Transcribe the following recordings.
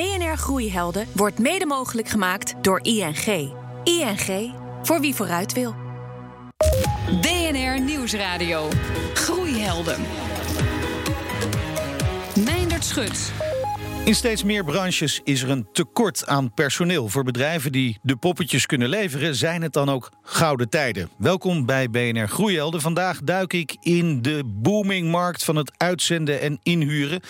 BNR Groeihelden wordt mede mogelijk gemaakt door ING. ING, voor wie vooruit wil. BNR Nieuwsradio. Groeihelden. Meindert Schut. In steeds meer branches is er een tekort aan personeel. Voor bedrijven die de poppetjes kunnen leveren, zijn het dan ook gouden tijden. Welkom bij BNR Groeihelden. Vandaag duik ik in de boomingmarkt van het uitzenden en inhuren.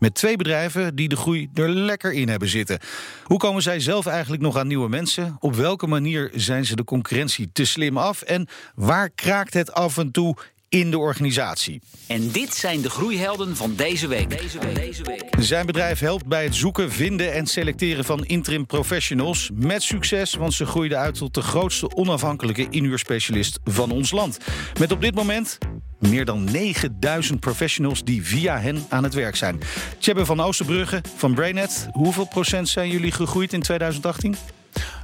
Met twee bedrijven die de groei er lekker in hebben zitten. Hoe komen zij zelf eigenlijk nog aan nieuwe mensen? Op welke manier zijn ze de concurrentie te slim af? En waar kraakt het af en toe in de organisatie. En dit zijn de groeihelden van deze week. Deze week. Deze week. Zijn bedrijf helpt bij het zoeken, vinden en selecteren van interim professionals. Met succes, want ze groeiden uit tot de grootste onafhankelijke inhuurspecialist van ons land. Met op dit moment meer dan 9000 professionals die via hen aan het werk zijn. Tjebbe van Oosterbrugge van Brainet. Hoeveel procent zijn jullie gegroeid in 2018?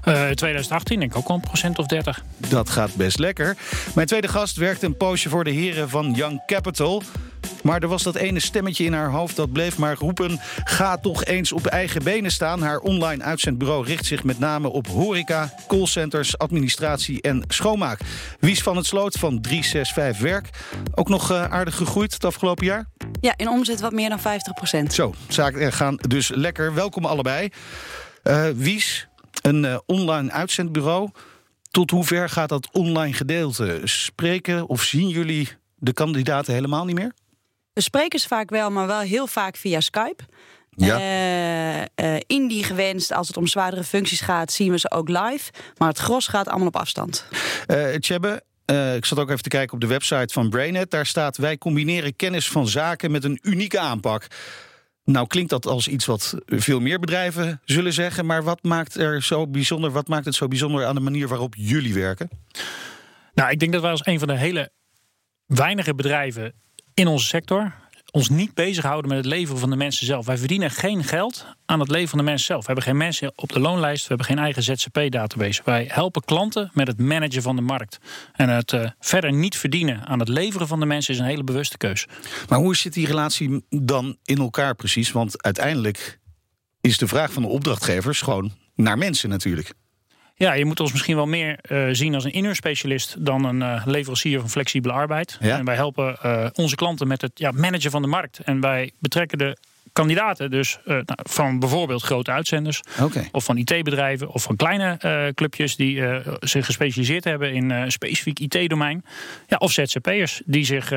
Uh, 2018 denk ik ook al een procent of 30. Dat gaat best lekker. Mijn tweede gast werkt een poosje voor de heren van Young Capital. Maar er was dat ene stemmetje in haar hoofd dat bleef maar roepen... ga toch eens op eigen benen staan. Haar online uitzendbureau richt zich met name op horeca, callcenters... administratie en schoonmaak. Wies van het Sloot van 365 Werk. Ook nog uh, aardig gegroeid het afgelopen jaar? Ja, in omzet wat meer dan 50 procent. Zo, zaken gaan dus lekker. Welkom allebei. Uh, Wies, een uh, online uitzendbureau. Tot hoever gaat dat online gedeelte? Spreken of zien jullie de kandidaten helemaal niet meer? We spreken ze vaak wel, maar wel heel vaak via Skype. Ja. Uh, uh, indie gewenst, als het om zwaardere functies gaat, zien we ze ook live. Maar het gros gaat allemaal op afstand. Uh, Tjebbe, uh, ik zat ook even te kijken op de website van Brainet. Daar staat: wij combineren kennis van zaken met een unieke aanpak. Nou klinkt dat als iets wat veel meer bedrijven zullen zeggen, maar wat maakt er zo bijzonder? Wat maakt het zo bijzonder aan de manier waarop jullie werken? Nou, ik denk dat wij als een van de hele weinige bedrijven in onze sector ons niet bezighouden met het leveren van de mensen zelf. Wij verdienen geen geld aan het leveren van de mensen zelf. We hebben geen mensen op de loonlijst, we hebben geen eigen ZZP-database. Wij helpen klanten met het managen van de markt. En het uh, verder niet verdienen aan het leveren van de mensen is een hele bewuste keus. Maar hoe zit die relatie dan in elkaar precies? Want uiteindelijk is de vraag van de opdrachtgevers gewoon naar mensen natuurlijk. Ja, je moet ons misschien wel meer uh, zien als een inhuurspecialist dan een uh, leverancier van flexibele arbeid. Ja. En wij helpen uh, onze klanten met het ja, managen van de markt. En wij betrekken de kandidaten dus nou, van bijvoorbeeld grote uitzenders. Okay. Of van IT-bedrijven of van kleine clubjes die zich gespecialiseerd hebben in een specifiek IT-domein. Ja, of ZZP'ers die zich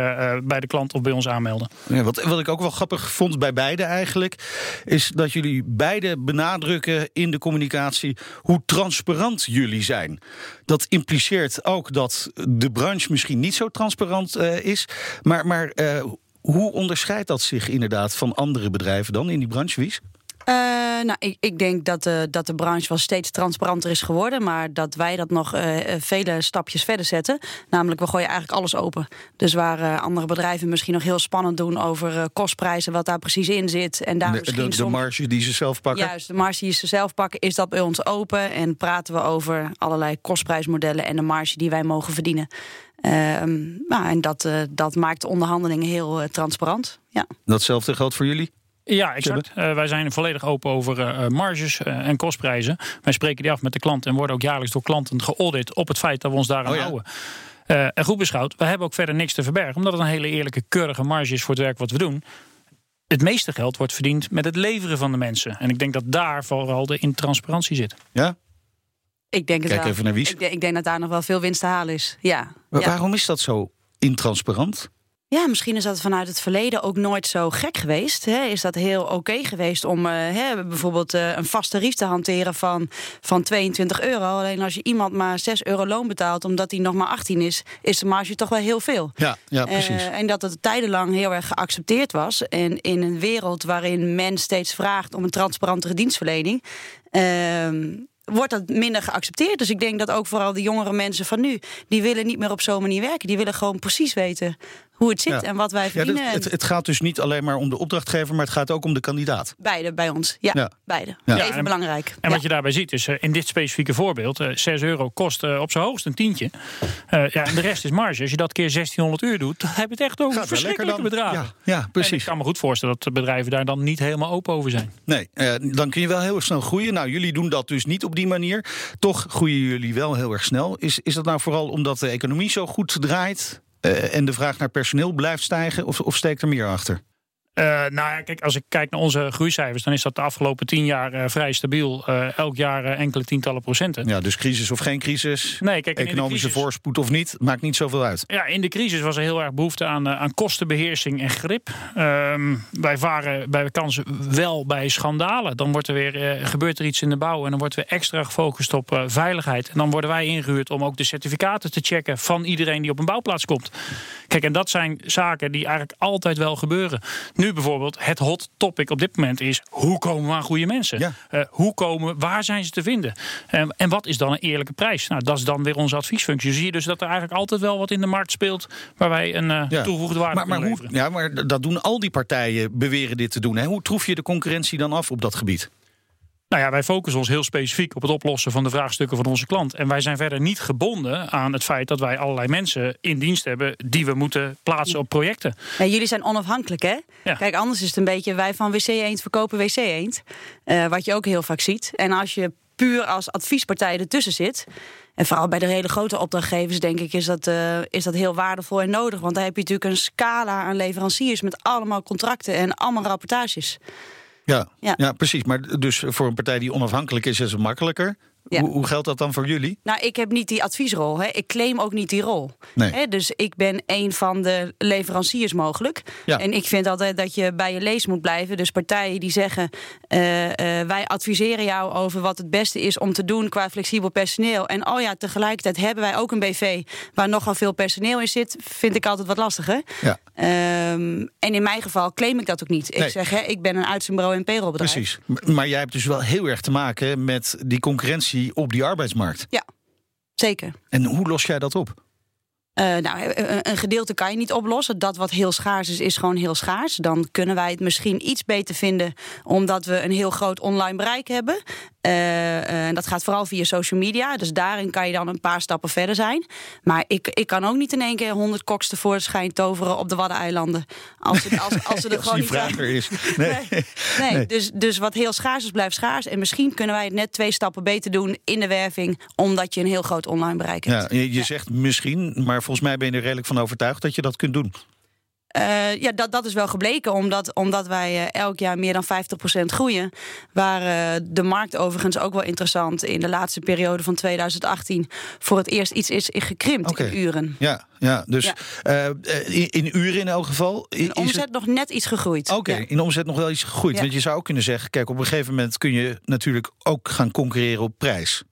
bij de klant of bij ons aanmelden. Ja, wat, wat ik ook wel grappig vond bij beide eigenlijk, is dat jullie beide benadrukken in de communicatie hoe transparant jullie zijn. Dat impliceert ook dat de branche misschien niet zo transparant is, maar, maar hoe onderscheidt dat zich inderdaad van andere bedrijven dan in die branche, Wies? Uh, nou, ik, ik, denk dat de, dat de branche wel steeds transparanter is geworden. Maar dat wij dat nog uh, vele stapjes verder zetten. Namelijk, we gooien eigenlijk alles open. Dus waar andere bedrijven misschien nog heel spannend doen over kostprijzen, wat daar precies in zit. En daar de, misschien de, de marge die ze zelf pakken? Juist, de marge die ze zelf pakken, is dat bij ons open. En praten we over allerlei kostprijsmodellen en de marge die wij mogen verdienen. Nou, en dat, dat maakt de onderhandelingen heel transparant. Ja. Datzelfde geldt voor jullie? Ja, exact. Uh, wij zijn volledig open over uh, marges uh, en kostprijzen. Wij spreken die af met de klant en worden ook jaarlijks door klanten geaudit op het feit dat we ons daaraan oh ja. houden. en goed beschouwd, we hebben ook verder niks te verbergen, omdat het een hele eerlijke, keurige marge is voor het werk wat we doen. Het meeste geld wordt verdiend met het leveren van de mensen. En ik denk dat daar vooral de intransparantie zit. Ja? Ik denk, het Kijk wel. even naar Wies. Ik, ik, denk dat daar nog wel veel winst te halen is. Ja. Maar ja. waarom is dat zo intransparant? Ja, misschien is dat vanuit het verleden ook nooit zo gek geweest. Hè? Is dat heel oké okay geweest om uh, hè, bijvoorbeeld uh, een vaste tarief te hanteren van, van 22 euro. Alleen als je iemand maar 6 euro loon betaalt omdat hij nog maar 18 is, is de marge toch wel heel veel. Ja, ja precies. Uh, en dat het tijdenlang heel erg geaccepteerd was. En in een wereld waarin men steeds vraagt om een transparantere dienstverlening. Wordt dat minder geaccepteerd. Dus ik denk dat ook vooral de jongere mensen van nu... die willen niet meer op zo'n manier werken. Die willen gewoon precies weten hoe het zit Ja. en wat wij Ja, verdienen. dat- het, het gaat dus niet alleen maar om de opdrachtgever, maar het gaat ook om de kandidaat. Beide bij ons. Ja, Ja. beide. Ja. Even Ja, en- belangrijk. En Ja. wat je daarbij ziet is, eh, in dit specifieke voorbeeld, eh 6 euro kost eh, op zijn hoogst een tientje. Eh, ja, en de rest is marge. Als je dat keer 1600 uur doet, dan heb je het echt over verschrikkelijke bedragen. Ja, ja, En ik precies. kan me goed voorstellen dat de bedrijven daar dan niet helemaal open over zijn. Nee, eh, dan kun je wel heel erg snel groeien. Nou, jullie doen dat dus niet op die manier. Toch groeien jullie wel heel erg snel. Is, is dat nou vooral omdat de economie zo goed draait eh, en de vraag naar personeel blijft stijgen? Of, of steekt er meer achter? Eh, nou ja, kijk, als ik kijk naar onze groeicijfers, dan is dat de afgelopen tien jaar eh, vrij stabiel. Eh, elk jaar enkele tientallen procenten. Ja, dus crisis of geen crisis, Nee, kijk, economische crisis- voorspoed of niet, maakt niet zoveel uit. Ja, in de crisis was er heel erg behoefte aan, aan kostenbeheersing en grip. Ehm, wij varen bij kansen wel bij schandalen. Dan wordt er weer, gebeurt er iets in de bouw en dan wordt weer extra gefocust op veiligheid. En dan worden wij ingehuurd om ook de certificaten te checken van iedereen die op een bouwplaats komt. Kijk, en dat zijn zaken die eigenlijk altijd wel gebeuren. Nu bijvoorbeeld, het hot topic op dit moment is: hoe komen we aan goede mensen? Ja. Eh, hoe komen, waar zijn ze te vinden? En, en wat is dan een eerlijke prijs? Nou, dat is dan weer onze adviesfunctie. Zie je dus dat er eigenlijk altijd wel wat in de markt speelt waar wij een eh, Ja. toegevoegde waarde Maar, maar, kunnen hoe, ja, maar dat doen al die partijen, beweren dit te doen. Hè? Hoe troef je de concurrentie dan af op dat gebied? Nou ja, wij focussen ons heel specifiek op het oplossen van de vraagstukken van onze klant. En wij zijn verder niet gebonden aan het feit dat wij allerlei mensen in dienst hebben die we moeten plaatsen op projecten. Ja, jullie zijn onafhankelijk, hè? Ja. Kijk, anders is het een beetje wij van WC Eend verkopen WC Eend. Eh, wat je ook heel vaak ziet. En als je puur als adviespartij ertussen zit. En vooral bij de hele grote opdrachtgevers, denk ik, is dat, eh, is dat heel waardevol en nodig. Want dan heb je natuurlijk een scala aan leveranciers met allemaal contracten en allemaal rapportages. Ja, ja. Ja. precies. Maar dus voor een partij die onafhankelijk is, is het makkelijker. Ja. Hoe, hoe geldt dat dan voor jullie? Nou, ik heb niet die adviesrol. Hè. Ik claim ook niet die rol. Nee. Hè, dus ik ben een van de leveranciers mogelijk. Ja. En ik vind altijd dat je bij je lees moet blijven. Dus partijen die zeggen: eh, eh, wij adviseren jou over wat het beste is om te doen qua flexibel personeel. En oh ja, tegelijkertijd hebben wij ook een BV waar nogal veel personeel in zit. Vind ik altijd wat lastiger. Ja. Ehm, en in mijn geval claim ik dat ook niet. Nee. Ik zeg: hè, ik ben een uitzendbureau en payrollbedrijf. Precies. Maar jij hebt dus wel heel erg te maken met die concurrentie op die arbeidsmarkt. Zeker. En hoe los jij dat op? Eh, nou, een een gedeelte kan je niet oplossen. Dat wat heel schaars is, is gewoon heel schaars. Dan kunnen wij het misschien iets beter vinden, omdat we een heel groot online bereik hebben. Eh, eh, en dat gaat vooral via social media. Dus daarin kan je dan een paar stappen verder zijn. Maar ik, ik kan ook niet in één keer 100 koks tevoorschijn toveren op de Waddeneilanden. Als, ze- als, als er Als gewoon die niet vraag er is. Nee. Nee, nee, Nee. Dus, dus wat heel schaars is, blijft schaars. En misschien kunnen wij het net twee stappen beter doen in de werving, omdat je een heel groot online bereik hebt. Ja, je je zegt misschien, maar volgens mij ben je er redelijk van overtuigd dat je dat kunt doen. Eh, ja, dat, dat is wel gebleken, omdat, omdat wij eh, elk jaar meer dan 50% groeien. Waar eh, de markt overigens ook wel interessant in de laatste periode van 2018 voor het eerst iets is gekrimpt in uren. Ja, ja dus Ja. in, in uren in elk geval. i- De is omzet het- nog net iets gegroeid. Oké, Ja. in omzet nog wel iets gegroeid. Ja. Want je zou ook kunnen zeggen, kijk, op een gegeven moment kun je natuurlijk ook gaan concurreren op prijs.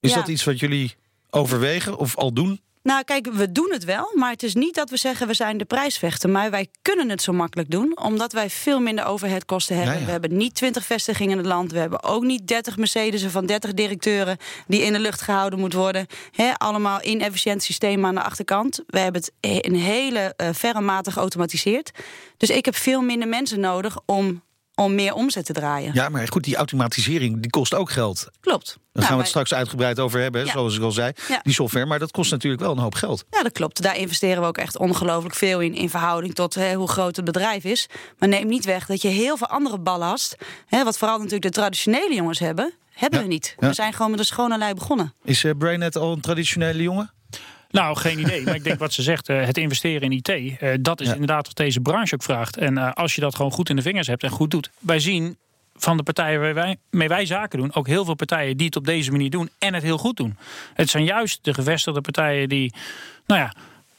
Is dat iets wat jullie overwegen of al doen? Nou, kijk, we doen het wel, maar het is niet dat we zeggen we zijn de prijsvechter. Maar wij kunnen het zo makkelijk doen, omdat wij veel minder overheadkosten hebben. Ja, ja. We hebben niet 20 vestigingen in het land. We hebben ook niet 30 Mercedes'en van 30 directeuren die in de lucht gehouden moet worden. Hè, allemaal inefficiënt systemen aan de achterkant. We hebben het in hele eh, verre mate geautomatiseerd. Dus ik heb veel minder mensen nodig om, om meer omzet te draaien. Ja, maar goed, die automatisering die kost ook geld. Daar Klopt. gaan Nou, we wij- het straks uitgebreid over hebben, Ja. zoals ik al zei. Ja. Die software, maar dat kost natuurlijk wel een hoop geld. Ja, dat klopt. Daar investeren we ook echt ongelooflijk veel in. In verhouding tot hè, hoe groot het bedrijf is. Maar neem niet weg dat je heel veel andere ballast. Hè, wat vooral natuurlijk de traditionele jongens hebben. Hebben Ja, we niet. We zijn gewoon met een schone lei begonnen. Is eh, Brainet al een traditionele jongen? Nou, geen idee. Maar ik denk wat ze zegt, eh, het investeren in IT, eh, dat is Ja. inderdaad wat deze branche ook vraagt. En eh, als je dat gewoon goed in de vingers hebt en goed doet. Wij zien van de partijen waar wij, mee wij zaken doen, ook heel veel partijen die het op deze manier doen en het heel goed doen. Het zijn juist de gevestigde partijen die, nou ja,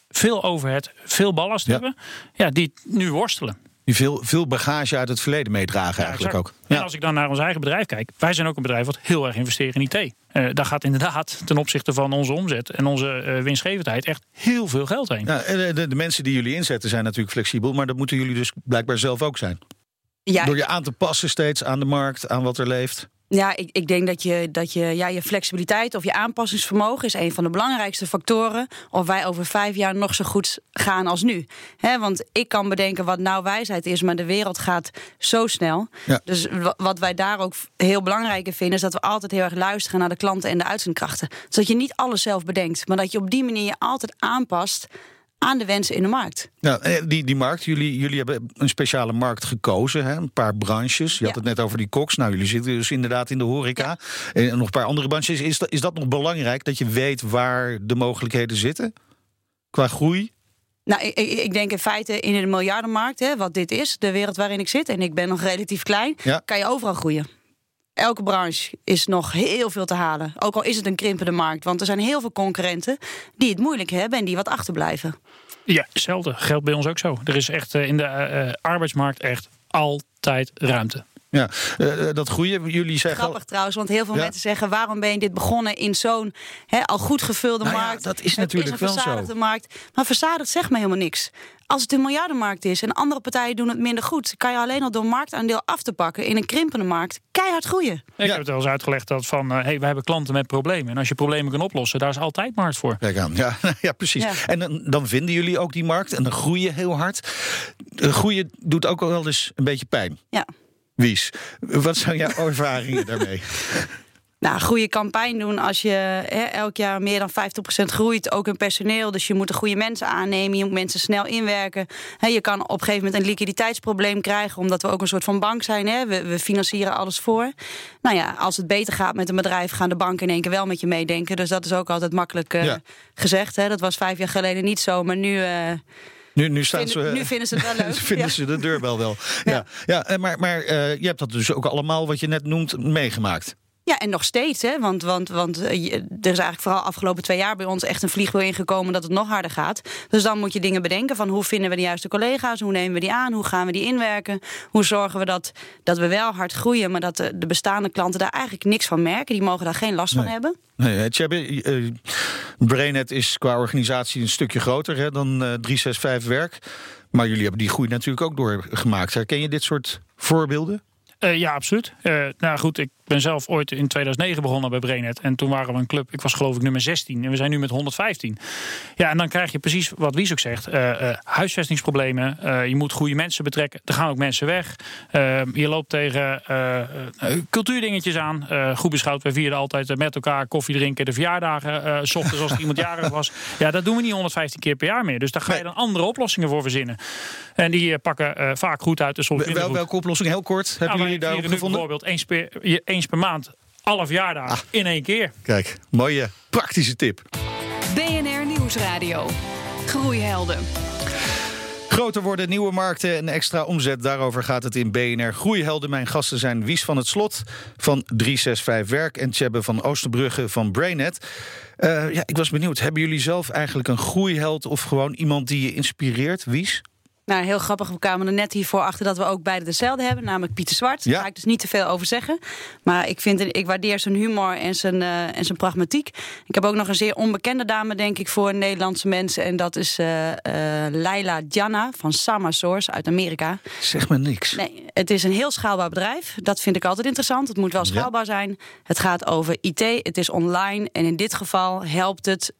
veel overhead, veel ballast Ja. hebben, ja, die nu worstelen. Die veel, veel bagage uit het verleden meedragen eigenlijk exact. ook. En als ik dan naar ons eigen bedrijf kijk, wij zijn ook een bedrijf wat heel erg investeert in IT. Eh daar gaat inderdaad ten opzichte van onze omzet en onze eh, winstgevendheid echt heel veel geld heen. Ja, en de, de, de mensen die jullie inzetten zijn natuurlijk flexibel, maar dat moeten jullie dus blijkbaar zelf ook zijn. Ja, Door je aan te passen steeds aan de markt, aan wat er leeft. Ja, ik, ik denk dat, je, dat je, ja, je flexibiliteit of je aanpassingsvermogen is een van de belangrijkste factoren. Of wij over vijf jaar nog zo goed gaan als nu. Want ik kan bedenken wat nou wijsheid is, maar de wereld gaat zo snel. Ja. Dus wa- wat wij daar ook heel belangrijk in vinden, is dat we altijd heel erg luisteren naar de klanten en de uitzendkrachten. Zodat je niet alles zelf bedenkt, maar dat je op die manier je altijd aanpast aan de wensen in de markt. Ja, eh, die, die markt, jullie, jullie hebben een speciale markt gekozen, hè? een paar branches. Je had het net over die koks. Nou, jullie zitten dus inderdaad in de horeca. En nog een paar andere branches. Is dat, is dat nog belangrijk, dat je weet waar de mogelijkheden zitten? Qua groei? Nou, ik, ik ik denk in feite in de miljardenmarkt, hè, wat dit is, de wereld waarin ik zit, en ik ben nog relatief klein, Ja. kan je overal groeien. Elke branche is nog heel veel te halen. Ook al is het een krimpende markt. Want er zijn heel veel concurrenten die het moeilijk hebben en die wat achterblijven. Ja, hetzelfde geldt bij ons ook zo. Er is echt eh, in de eh, eh, arbeidsmarkt echt altijd ruimte. Ja, eh, dat groeien. Jullie zeggen. al- Grappig trouwens, want heel veel Ja. mensen zeggen... waarom ben je dit begonnen in zo'n hè, al goed gevulde Nou ja, markt? dat is Het natuurlijk een wel zo. verzadigde markt. Maar verzadigd zegt me helemaal niks. Als het een miljardenmarkt is en andere partijen doen het minder goed... kan je alleen al door marktaandeel af te pakken in een krimpende markt... keihard groeien. Ik Ja. heb het wel eens uitgelegd dat van, eh hey, we hebben klanten met problemen. En als je problemen kan oplossen, daar is altijd markt voor. Kijk aan, ja, ja precies. Ja. En dan, dan vinden jullie ook die markt en dan groeien heel hard. Eh, Groeien doet ook wel eens een beetje pijn. Ja. Wies, wat zijn jouw ervaringen daarmee? Nou, goede campagne doen als je hè, elk jaar meer dan 50% groeit. Ook in personeel. Dus je moet de goede mensen aannemen. Je moet mensen snel inwerken. Hè, je kan op een gegeven moment een liquiditeitsprobleem krijgen. Omdat we ook een soort van bank zijn. Hè. We, we financieren alles voor. Nou ja, als het beter gaat met een bedrijf, gaan de banken in één keer wel met je meedenken. Dus dat is ook altijd makkelijk eh, Ja. gezegd. Hè. Dat was vijf jaar geleden niet zo. Maar nu, eh, Nu, nu, staan vinden, ze, nu vinden ze het wel leuk. vinden Ja. ze de deurbel wel. Ja. Ja, eh, maar maar eh, je hebt dat dus ook allemaal, wat je net noemt, meegemaakt. Ja, en nog steeds, hè? Want, want, want eh, er is eigenlijk vooral afgelopen twee jaar bij ons echt een vliegwiel ingekomen dat het nog harder gaat. Dus dan moet je dingen bedenken van hoe vinden we de juiste collega's, hoe nemen we die aan, hoe gaan we die inwerken, hoe zorgen we dat, dat we wel hard groeien, maar dat de, de bestaande klanten daar eigenlijk niks van merken. Die mogen daar geen last van hebben. Nee, het Tjebbe, eh, Brainet is qua organisatie een stukje groter hè, dan eh 365 Werk. Maar jullie hebben die groei natuurlijk ook doorgemaakt. Herken je dit soort voorbeelden? Eh, ja, absoluut. Eh, nou goed, ik ben zelf ooit in 2009 begonnen bij Brainet. En toen waren we een club, ik was geloof ik nummer 16. En we zijn nu met 115. Ja, en dan krijg je precies wat Wies ook zegt. eh, huisvestingsproblemen. je moet goede mensen betrekken. Er gaan ook mensen weg. Je loopt tegen cultuurdingetjes aan. Goed beschouwd, wij vierden altijd met elkaar koffie drinken. De verjaardagen, s ochtends als er iemand jarig was. Ja, dat doen we niet 115 keer per jaar meer. Dus daar ga je dan andere oplossingen voor verzinnen. En die pakken vaak goed uit. Minder Wel, welke oplossing? Heel kort. Hebben Nou, jullie daarop gevonden? bijvoorbeeld eens per, eens per maand alle verjaardagen Ah. in één keer. Kijk, mooie praktische tip. BNR Nieuwsradio. Groeihelden. Groter worden, nieuwe markten en extra omzet. Daarover gaat het in BNR Groeihelden. Mijn gasten zijn Wies van het Slot van 365 Werk... en Tjebbe van Oosterbrugge van Brainet. Eh, ja, ik was benieuwd, hebben jullie zelf eigenlijk een groeiheld... of gewoon iemand die je inspireert, Wies? Nou, heel grappig. We kwamen er net hiervoor achter dat we ook beide dezelfde hebben, namelijk Pieter Zwart. Ja. Daar ga ik dus niet te veel over zeggen. Maar ik, vind, ik waardeer zijn humor en zijn, eh, en zijn pragmatiek. Ik heb ook nog een zeer onbekende dame, denk ik, voor Nederlandse mensen. En dat is eh eh, Laila Janna van Sama Source uit Amerika. Zeg me niks. Nee, het is een heel schaalbaar bedrijf. Dat vind ik altijd interessant. Het moet wel schaalbaar zijn. Het gaat over IT, het is online. En in dit geval helpt het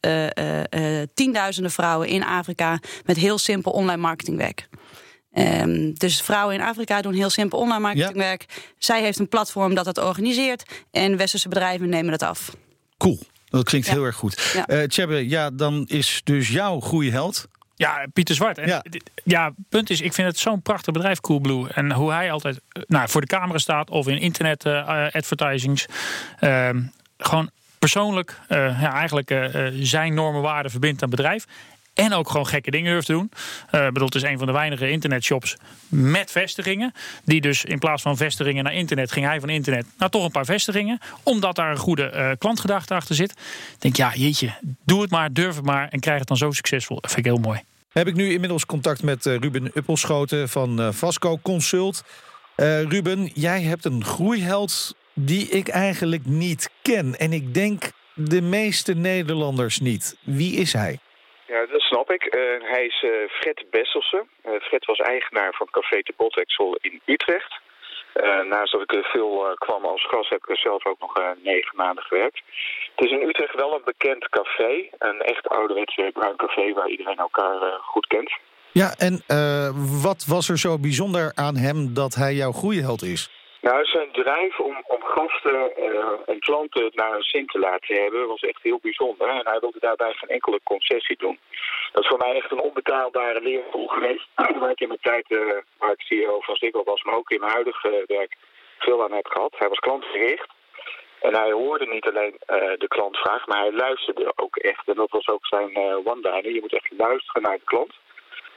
tienduizenden vrouwen in Afrika met heel simpel online marketingwerk. Ehm, dus vrouwen in Afrika doen heel simpel online marketingwerk. Zij heeft een platform dat het organiseert. En westerse bedrijven nemen het af. Cool, dat klinkt Ja. heel erg goed. Ja. Eh Tjebbe, ja, dan is dus jouw groeiheld... Ja, Pieter Zwart. En Ja. punt is, ik vind het zo'n prachtig bedrijf, Coolblue. En hoe hij altijd eh, nou, voor de camera staat of in internet eh, advertisings. Ehm, gewoon persoonlijk eh, ja, eigenlijk zijn normen waarden verbindt aan het bedrijf. En ook gewoon gekke dingen durft te doen. Eh, bedoel, het is een van de weinige internetshops met vestigingen. Die dus in plaats van vestigingen naar internet, ging hij van internet naar toch een paar vestigingen. Omdat daar een goede eh, klantgedachte achter zit. Ik denk, ja, jeetje, doe het maar, durf het maar. En krijg het dan zo succesvol. Dat vind ik heel mooi. Heb ik nu inmiddels contact met eh, Ruben Uppelschoten van Vasco Consult. Eh, Ruben, jij hebt een groeiheld die ik eigenlijk niet ken. En ik denk de meeste Nederlanders niet. Wie is hij? Ja, dat Eh, hij is eh Fred Besselsen. Eh, Fred was eigenaar van Café de Boteksel in Utrecht. Uh, naast dat ik veel uh, kwam als gast, heb ik er zelf ook nog uh, negen maanden gewerkt. Het is in Utrecht wel een bekend café. Een echt ouderwetse bruin café waar iedereen elkaar goed kent. Ja, en wat was er zo bijzonder aan hem dat hij jouw groeiheld is? Nou, zijn drijf om, om gasten en klanten naar een zin te laten hebben was echt heel bijzonder. En hij wilde daarbij geen enkele concessie doen. Dat is voor mij echt een onbetaalbare leerschool geweest. Waar ik in mijn tijd, uh, waar ik CEO van Ziggo was, maar ook in mijn huidige werk veel aan heb gehad. Hij was klantgericht. En hij hoorde niet alleen uh, de klantvraag, maar hij luisterde ook echt. En dat was ook zijn one-liner. Je moet echt luisteren naar de klant.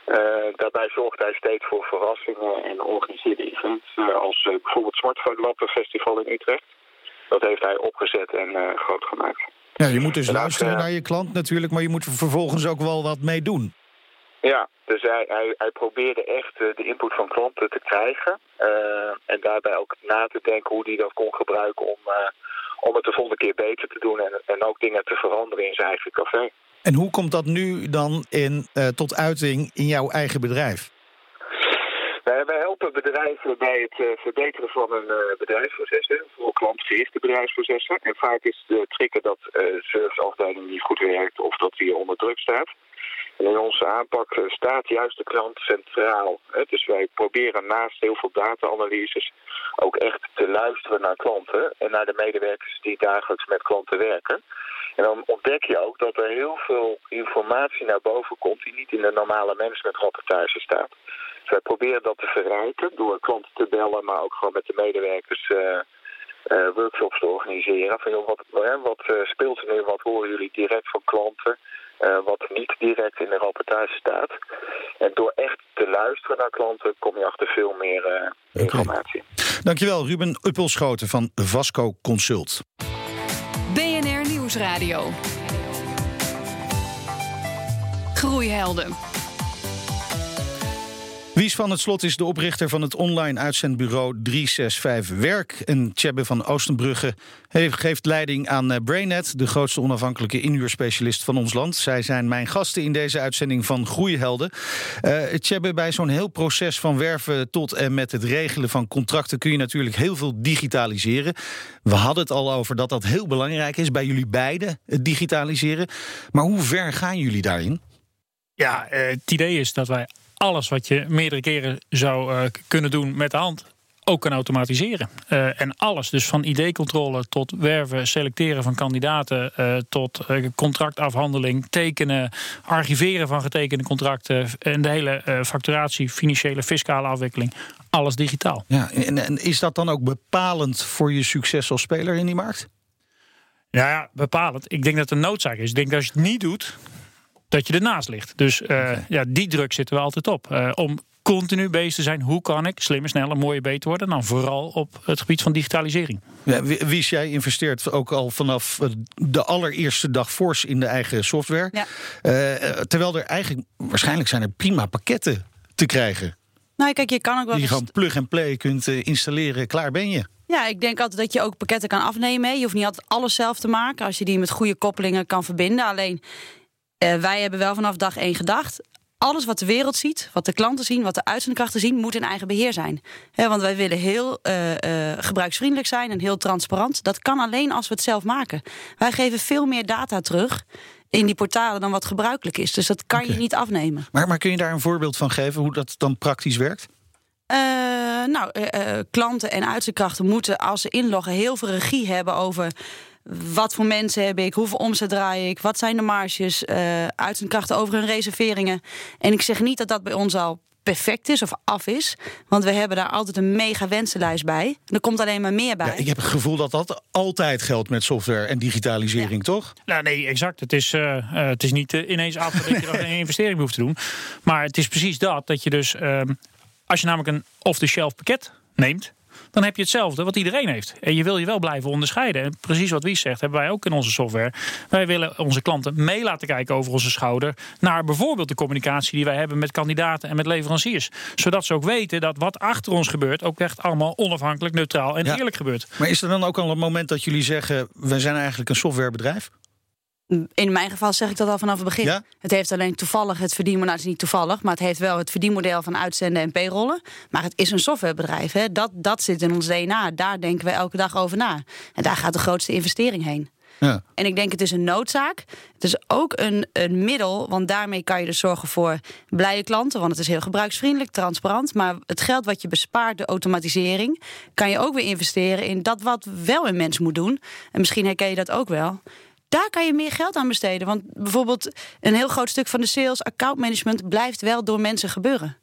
Uh, daarbij zorgde hij steeds voor verrassingen en organiseerde events. als bijvoorbeeld Smartphone Lappen Festival in Utrecht. Dat heeft hij opgezet en groot gemaakt. Ja, je moet dus luisteren naar je klant natuurlijk, maar je moet vervolgens ook wel wat mee doen. Ja, dus hij, hij, hij probeerde echt eh, de input van klanten te krijgen. Uh, en daarbij ook na te denken hoe hij dat kon gebruiken om, uh, om het de volgende keer beter te doen. En, en ook dingen te veranderen in zijn eigen café. En hoe komt dat nu dan in, tot uiting in jouw eigen bedrijf? Wij, helpen bedrijven bij het uh, verbeteren van hun uh, bedrijfsprocessen, voor klantgerichte bedrijfsprocessen. En vaak is de trigger dat de serviceafdeling niet goed werkt of dat die onder druk staat. En in onze aanpak staat juist de klant centraal. Hè? Dus wij proberen naast heel veel data-analyses ook echt te luisteren naar klanten en naar de medewerkers die dagelijks met klanten werken. En dan ontdek je ook dat er heel veel informatie naar boven komt die niet in de normale managementrapportage staat. Dus wij proberen dat te verrijken door klanten te bellen, maar ook gewoon met de medewerkers uh, uh, workshops te organiseren. Van, joh, wat, wat uh, speelt er nu, wat horen jullie direct van klanten, wat niet direct in de rapportage staat. En door echt te luisteren naar klanten kom je achter veel meer okay. informatie. Dankjewel Ruben Uppelschoten van Vasco Consult. Groeihelden. Wies van het Slot is de oprichter van het online uitzendbureau 365 Werk. En Tjebbe van Oostenbrugge geeft leiding aan eh, Brainet, de grootste onafhankelijke inhuurspecialist van ons land. Zij zijn mijn gasten in deze uitzending van Groeihelden. Uh, Tjebbe, bij zo'n heel proces van werven tot en met het regelen van contracten kun je natuurlijk heel veel digitaliseren. We hadden het al over dat dat heel belangrijk is bij jullie beiden, het digitaliseren. Maar hoe ver gaan jullie daarin? Ja, eh, het idee is dat wij alles wat je meerdere keren zou uh, kunnen doen met de hand ook kan automatiseren. Uh, en alles, dus van ID-controle tot werven, selecteren van kandidaten, uh, tot contractafhandeling, tekenen, archiveren van getekende contracten en de hele facturatie, financiële, fiscale afwikkeling. Alles digitaal. Ja, en, en is dat dan ook bepalend voor je succes als speler in die markt? Ja, ja, bepalend. Ik denk dat het een noodzaak is. Ik denk dat als je het niet doet, dat je ernaast ligt. Dus uh, ja, die druk zitten we altijd op. Uh, om continu bezig te zijn. Hoe kan ik slimmer, sneller, mooier, beter worden? Dan vooral op het gebied van digitalisering. Ja, Wies, jij investeert ook al vanaf eh, de allereerste dag fors in de eigen software. Ja. Uh, terwijl er eigenlijk, waarschijnlijk zijn er prima pakketten te krijgen. Nou, kijk, je kan ook wel. Die je gewoon plug and play kunt installeren, klaar ben je. Ja, ik denk altijd dat je ook pakketten kan afnemen. Je hoeft niet altijd alles zelf te maken. Als je die met goede koppelingen kan verbinden. Alleen uh, wij hebben wel vanaf dag één gedacht. Alles wat de wereld ziet, wat de klanten zien, wat de uitzendkrachten zien, moet in eigen beheer zijn. He, want wij willen heel uh, uh, gebruiksvriendelijk zijn en heel transparant. Dat kan alleen als we het zelf maken. Wij geven veel meer data terug in die portalen dan wat gebruikelijk is. Dus dat kan okay. je niet afnemen. Maar, maar kun je daar een voorbeeld van geven hoe dat dan praktisch werkt? Uh, nou, uh, klanten en uitzendkrachten moeten als ze inloggen heel veel regie hebben over wat voor mensen heb ik? Hoeveel omzet draai ik? Wat zijn de marges? Uh, uitzendkrachten over hun reserveringen. En ik zeg niet dat dat bij ons al perfect is of af is. Want we hebben daar altijd een mega wensenlijst bij. Er komt alleen maar meer bij. Ja, ik heb het gevoel dat dat altijd geldt met software en digitalisering, ja. toch? Nou, nee, exact. Het is, uh, uh, het is niet uh, ineens af dat je er een investering hoeft te doen. Maar het is precies dat. Dat je dus, ehm, als je namelijk een off-the-shelf pakket neemt dan heb je hetzelfde wat iedereen heeft. En je wil je wel blijven onderscheiden. En precies wat Wies zegt, hebben wij ook in onze software. Wij willen onze klanten mee laten kijken over onze schouder naar bijvoorbeeld de communicatie die wij hebben met kandidaten en met leveranciers. Zodat ze ook weten dat wat achter ons gebeurt ook echt allemaal onafhankelijk, neutraal en eerlijk gebeurt. Maar is er dan ook al een moment dat jullie zeggen: we zijn eigenlijk een softwarebedrijf? In mijn geval zeg ik dat al vanaf het begin. Ja? Het heeft alleen toevallig het verdienmodel, nou, het is niet toevallig, maar het heeft wel het verdienmodel van uitzenden en payrollen. Maar het is een softwarebedrijf. Hè. Dat, dat zit in ons DNA. Daar denken we elke dag over na. En daar gaat de grootste investering heen. Ja. En ik denk het is een noodzaak. Het is ook een, een middel, want daarmee kan je dus zorgen voor blije klanten. Want het is heel gebruiksvriendelijk, transparant. Maar het geld wat je bespaart, de automatisering, kan je ook weer investeren in dat wat wel een mens moet doen. En misschien herken je dat ook wel. Daar kan je meer geld aan besteden. Want bijvoorbeeld een heel groot stuk van de sales, accountmanagement, blijft wel door mensen gebeuren.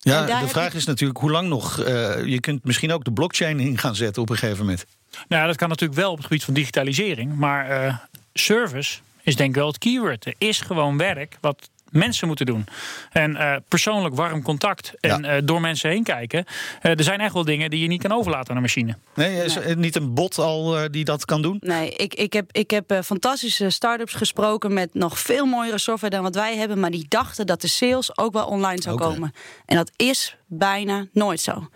En Ja, de vraag je- is natuurlijk hoe lang nog. eh, je kunt misschien ook de blockchain in gaan zetten op een gegeven moment. Nou, ja, dat kan natuurlijk wel op het gebied van digitalisering. Maar eh, service is denk ik wel het keyword. Er is gewoon werk wat mensen moeten doen. En eh, persoonlijk warm contact en Ja. eh, door mensen heen kijken. Eh, er zijn echt wel dingen die je niet kan overlaten aan een machine. Nee, is er niet een bot al eh, die dat kan doen? Nee, ik, ik heb, ik heb fantastische start-ups gesproken met nog veel mooiere software dan wat wij hebben. Maar die dachten dat de sales ook wel online zou Oké. komen. En dat is bijna nooit zo.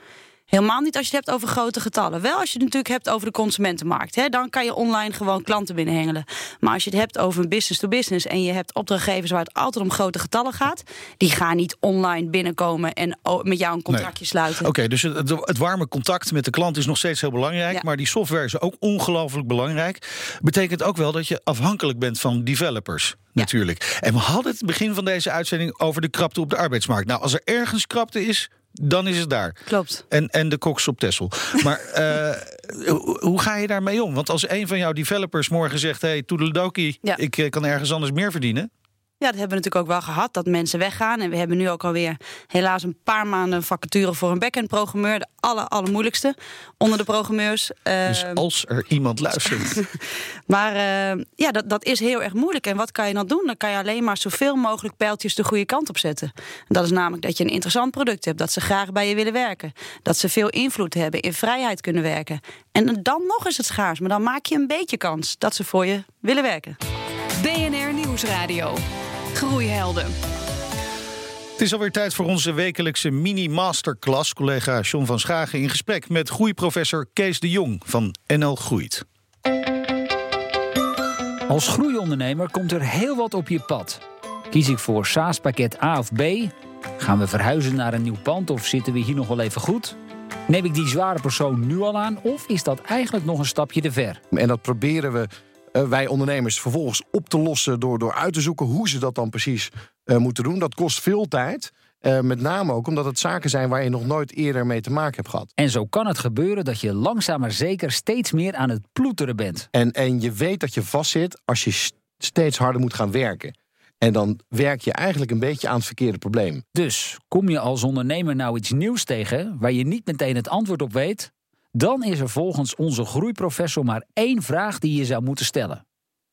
Helemaal niet als je het hebt over grote getallen. Wel als je het natuurlijk hebt over de consumentenmarkt. Hè, dan kan je online gewoon klanten binnenhengelen. Maar als je het hebt over een business to business en je hebt opdrachtgevers waar het altijd om grote getallen gaat, die gaan niet online binnenkomen en met jou een contractje sluiten. Oké, dus het, het warme contact met de klant is nog steeds heel belangrijk. Ja. Maar die software is ook ongelooflijk belangrijk. Betekent ook wel dat je afhankelijk bent van developers. Natuurlijk. En we hadden het begin van deze uitzending over de krapte op de arbeidsmarkt. Nou, als er ergens krapte is, dan is het daar. Klopt. En, en de koks op Tessel. Maar eh, hoe ga je daarmee om? Want als een van jouw developers morgen zegt... hey, toedeledokie, Ja. ik eh, kan ergens anders meer verdienen... Ja, dat hebben we natuurlijk ook wel gehad, dat mensen weggaan. En we hebben nu ook alweer helaas een paar maanden vacature voor een back-end programmeur. De aller, allermoeilijkste onder de programmeurs. Dus Ehm, als er iemand luistert... Maar eh, ja, dat, dat is heel erg moeilijk. En wat kan je dan doen? Dan kan je alleen maar zoveel mogelijk pijltjes de goede kant op zetten. En dat is namelijk dat je een interessant product hebt. Dat ze graag bij je willen werken. Dat ze veel invloed hebben, in vrijheid kunnen werken. En dan nog is het schaars. Maar dan maak je een beetje kans dat ze voor je willen werken. BNR Nieuwsradio. Groeihelden. Het is alweer tijd voor onze wekelijkse mini-masterclass. Collega John van Schagen in gesprek met groeiprofessor Kees de Jong van NL Groeit. Als groeiondernemer komt er heel wat op je pad. Kies ik voor SaaS-pakket A of B? Gaan we verhuizen naar een nieuw pand of zitten we hier nog wel even goed? Neem ik die zware persoon nu al aan of is dat eigenlijk nog een stapje te ver? En dat proberen we, wij ondernemers, vervolgens op te lossen door, door uit te zoeken hoe ze dat dan precies eh, moeten doen. Dat kost veel tijd. Eh, met name ook omdat het zaken zijn waar je nog nooit eerder mee te maken hebt gehad. En zo kan het gebeuren dat je langzaam maar zeker steeds meer aan het ploeteren bent. En, en je weet dat je vastzit als je steeds harder moet gaan werken. En dan werk je eigenlijk een beetje aan het verkeerde probleem. Dus kom je als ondernemer nou iets nieuws tegen waar je niet meteen het antwoord op weet, dan is er volgens onze groeiprofessor maar één vraag die je zou moeten stellen.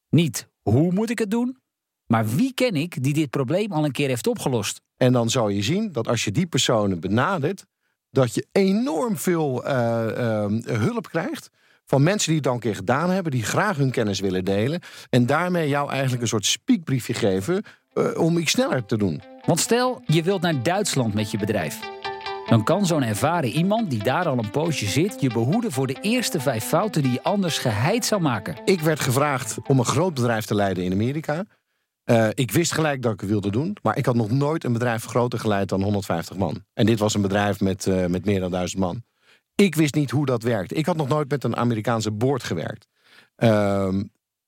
Niet hoe moet ik het doen, maar wie ken ik die dit probleem al een keer heeft opgelost? En dan zou je zien dat als je die personen benadert, dat je enorm veel eh, eh, hulp krijgt. Van mensen die het dan een keer gedaan hebben, die graag hun kennis willen delen. En daarmee jou eigenlijk een soort spiekbriefje geven eh, om iets sneller te doen. Want stel, je wilt naar Duitsland met je bedrijf. Dan kan zo'n ervaren iemand die daar al een poosje zit... je behoeden voor de eerste vijf fouten die je anders geheid zou maken. Ik werd gevraagd om een groot bedrijf te leiden in Amerika. Eh, ik wist gelijk dat ik het wilde doen, maar ik had nog nooit een bedrijf groter geleid dan 150 man. En dit was een bedrijf met, eh, met meer dan 1000 man. Ik wist niet hoe dat werkte. Ik had nog nooit met een Amerikaanse board gewerkt. Ehm,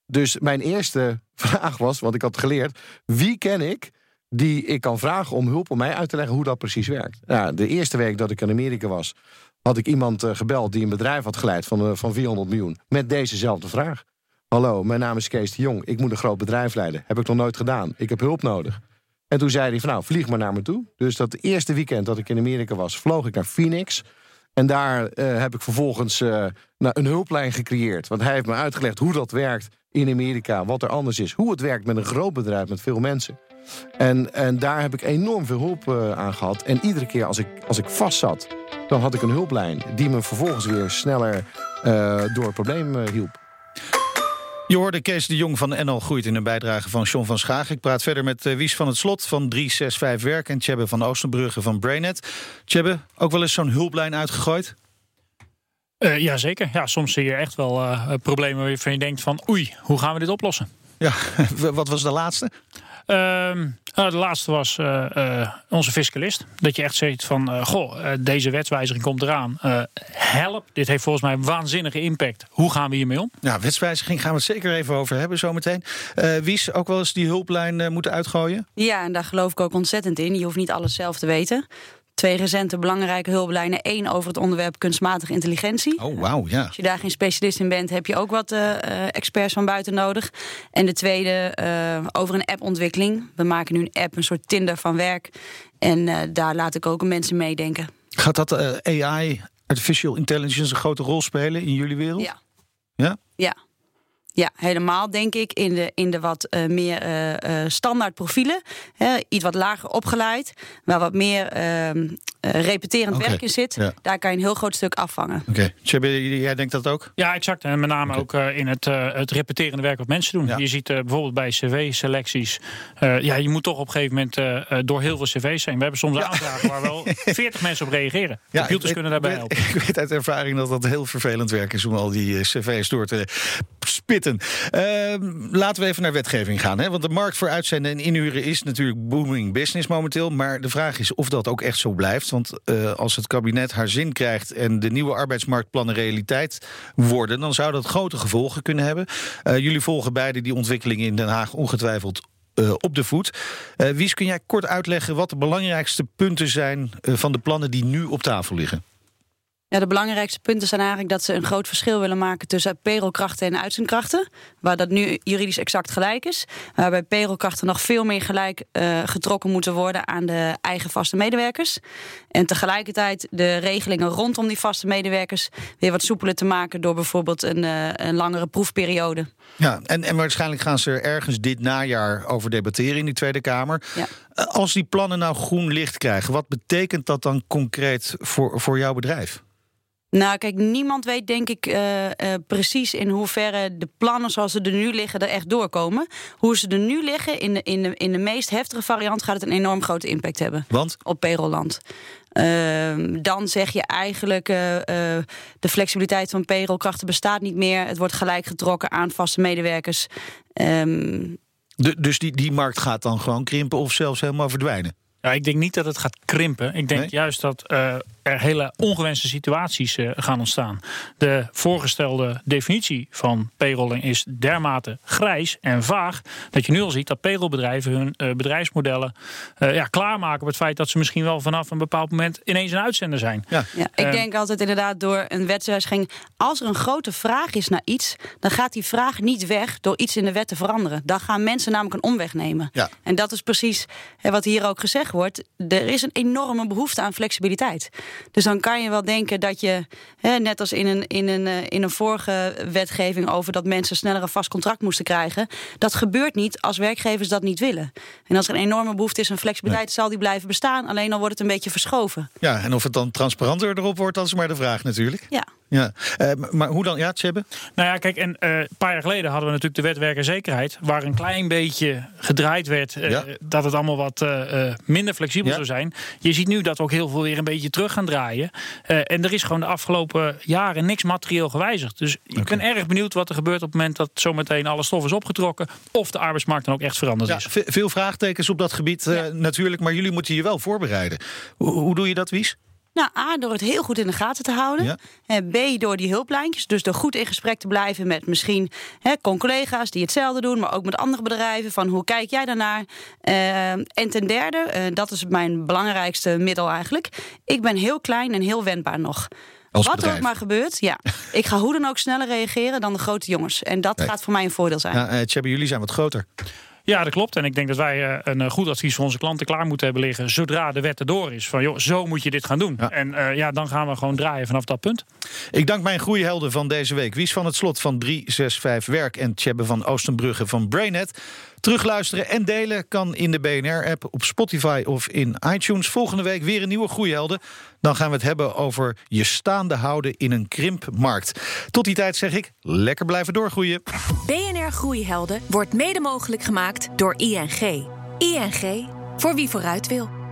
dus mijn eerste vraag was, want ik had geleerd, wie ken ik die ik kan vragen om hulp om mij uit te leggen hoe dat precies werkt. Nou, de eerste week dat ik in Amerika was, had ik iemand eh, gebeld die een bedrijf had geleid van, eh, van 400 miljoen met dezezelfde vraag. Hallo, mijn naam is Kees de Jong. Ik moet een groot bedrijf leiden. Heb ik nog nooit gedaan. Ik heb hulp nodig. En toen zei hij van nou, vlieg maar naar me toe. Dus dat eerste weekend dat ik in Amerika was, vloog ik naar Phoenix. En daar eh, heb ik vervolgens nou, een hulplijn gecreëerd. Want hij heeft me uitgelegd hoe dat werkt in Amerika. Wat er anders is. Hoe het werkt met een groot bedrijf met veel mensen. En, en daar heb ik enorm veel hulp eh, aan gehad. En iedere keer als ik, als ik vast zat, dan had ik een hulplijn. Die me vervolgens weer sneller eh, door het probleem eh, hielp. Je hoorde Kees de Jong van NL Groeit in een bijdrage van John van Schagen. Ik praat verder met Wies van het Slot van 365 Werk... en Tjebbe van Oostenbrugge van Brainet. Tjebbe, ook wel eens zo'n hulplijn uitgegooid? Eh Jazeker. Ja, soms zie je echt wel eh, problemen waarvan je denkt van... oei, hoe gaan we dit oplossen? Ja, wat was de laatste? Ehm, nou, de laatste was eh, eh, onze fiscalist. Dat je echt zegt van, eh, goh, eh, deze wetswijziging komt eraan. Eh, help, dit heeft volgens mij een waanzinnige impact. Hoe gaan we hiermee om? Ja, wetswijziging gaan we het zeker even over hebben zometeen. Eh Wies, ook wel eens die hulplijn moeten uitgooien? Ja, en daar geloof ik ook ontzettend in. Je hoeft niet alles zelf te weten. Twee recente belangrijke hulplijnen. Eén over het onderwerp kunstmatige intelligentie. Oh, wauw, ja. Als je daar geen specialist in bent, heb je ook wat eh, eh, experts van buiten nodig. En de tweede eh, over een appontwikkeling. We maken nu een app, een soort Tinder van werk. En eh, daar laat ik ook mensen meedenken. Gaat dat AI, artificial intelligence, een grote rol spelen in jullie wereld? Ja. Ja? Ja. Ja, helemaal denk ik in de, in de wat eh, meer eh, eh, standaard profielen. Hè, iets wat lager opgeleid, waar wat meer ehm, eh, repeterend werk in zit. ja. Daar kan je een heel groot stuk afvangen. Oké. Jij denkt dat ook? Ja, exact. En met name ook eh, in het, eh, het repeterende werk wat mensen doen. Ja. Je ziet eh, bijvoorbeeld bij cv-selecties. eh, ja, je moet toch op een gegeven moment door heel veel cv's heen. We hebben soms aanvragen waar wel 40 mensen op reageren. Computers ik- kunnen daarbij ik, helpen. Ik weet uit ervaring dat dat heel vervelend werk is om al die cv's door te Ehm, laten we even naar wetgeving gaan. Hè? Want de markt voor uitzenden en inhuren is natuurlijk booming business momenteel. Maar de vraag is of dat ook echt zo blijft. Want eh, als het kabinet haar zin krijgt en de nieuwe arbeidsmarktplannen realiteit worden, dan zou dat grote gevolgen kunnen hebben. Eh, jullie volgen beide die ontwikkelingen in Den Haag ongetwijfeld eh, op de voet. Eh Wies, kun jij kort uitleggen wat de belangrijkste punten zijn van de plannen die nu op tafel liggen? Ja, de belangrijkste punten zijn eigenlijk dat ze een groot verschil willen maken tussen payrollkrachten en uitzendkrachten. Waar dat nu juridisch exact gelijk is. Waarbij payrollkrachten nog veel meer gelijk eh, getrokken moeten worden aan de eigen vaste medewerkers. En tegelijkertijd de regelingen rondom die vaste medewerkers weer wat soepeler te maken door bijvoorbeeld een, eh, een langere proefperiode. Ja, en, en waarschijnlijk gaan ze er ergens dit najaar over debatteren in die Tweede Kamer. Ja. Eh, Als die plannen nou groen licht krijgen, wat betekent dat dan concreet voor, voor jouw bedrijf? Nou, kijk, niemand weet denk ik eh, eh, precies in hoeverre de plannen zoals ze er nu liggen er echt doorkomen. Hoe ze er nu liggen, in de, in de, in de meest heftige variant gaat het een enorm grote impact hebben Want? op payrollland. Ehm, dan zeg je eigenlijk eh, eh, de flexibiliteit van payrollkrachten bestaat niet meer. Het wordt gelijk getrokken aan vaste medewerkers. Ehm, De, dus die, die markt gaat dan gewoon krimpen of zelfs helemaal verdwijnen? Ja, ik denk niet dat het gaat krimpen. Ik denk Nee? juist dat eh, er hele ongewenste situaties eh, gaan ontstaan. De voorgestelde definitie van payrolling is dermate grijs en vaag... dat je nu al ziet dat payrollbedrijven hun eh, bedrijfsmodellen eh, ja, klaarmaken... op het feit dat ze misschien wel vanaf een bepaald moment ineens een uitzender zijn. Ja. Ja, ik Ehm. denk altijd inderdaad door een wetswijziging. Als er een grote vraag is naar iets, dan gaat die vraag niet weg door iets in de wet te veranderen. Dan gaan mensen namelijk een omweg nemen. Ja. En dat is precies hè, wat hier ook gezegd wordt. Er is een enorme behoefte aan flexibiliteit. Dus dan kan je wel denken dat je, hè, net als in een, in, een, eh, in een vorige wetgeving over dat mensen sneller een vast contract moesten krijgen. Dat gebeurt niet als werkgevers dat niet willen. En als er een enorme behoefte is aan flexibiliteit, zal die blijven bestaan. Alleen dan wordt het een beetje verschoven. Ja, en of het dan transparanter erop wordt, dat is maar de vraag natuurlijk. Ja. Ja. Eh, maar hoe dan? Ja, Tjebbe? Nou ja, kijk, en eh, een paar jaar geleden hadden we natuurlijk de wet werkerzekerheid... waar een klein beetje gedraaid werd eh, Ja. dat het allemaal wat minder flexibel Ja. zou zijn. Je ziet nu dat we ook heel veel weer een beetje terug gaan draaien. En er is gewoon de afgelopen jaren niks materieel gewijzigd. Dus ik ben erg benieuwd wat er gebeurt op het moment dat zometeen alle stof is opgetrokken... of de arbeidsmarkt dan ook echt veranderd Ja, is. ve- veel vraagtekens op dat gebied natuurlijk, maar jullie moeten je wel voorbereiden. Hoe, hoe doe je dat, Wies? Nou, A, door het heel goed in de gaten te houden. Ja. En B, door die hulplijntjes. Dus door goed in gesprek te blijven met misschien hè, collega's die hetzelfde doen, maar ook met andere bedrijven. Van hoe kijk jij daarnaar? Eh, en ten derde, eh, dat is mijn belangrijkste middel eigenlijk. Ik ben heel klein en heel wendbaar nog. Als Wat er ook maar gebeurt, ja. Ik ga hoe dan ook sneller reageren dan de grote jongens. En dat Nee. gaat voor mij een voordeel zijn. Ja, eh, jullie zijn wat groter. Ja, dat klopt. En ik denk dat wij eh, een eh, goed advies voor onze klanten klaar moeten hebben liggen... zodra de wet erdoor is. Van joh, zo moet je dit gaan doen. Ja. En eh, ja, dan gaan we gewoon draaien vanaf dat punt. Ik dank mijn groeihelden van deze week. Wies van het Slot van 365 Werk en Tjebbe van Oostenbrugge van Brainet. Terugluisteren en delen kan in de BNR-app, op Spotify of in iTunes. Volgende week weer een nieuwe groeihelden. Dan gaan we het hebben over je staande houden in een krimpmarkt. Tot die tijd zeg ik, lekker blijven doorgroeien. BNR Groeihelden wordt mede mogelijk gemaakt door ING. ING, voor wie vooruit wil.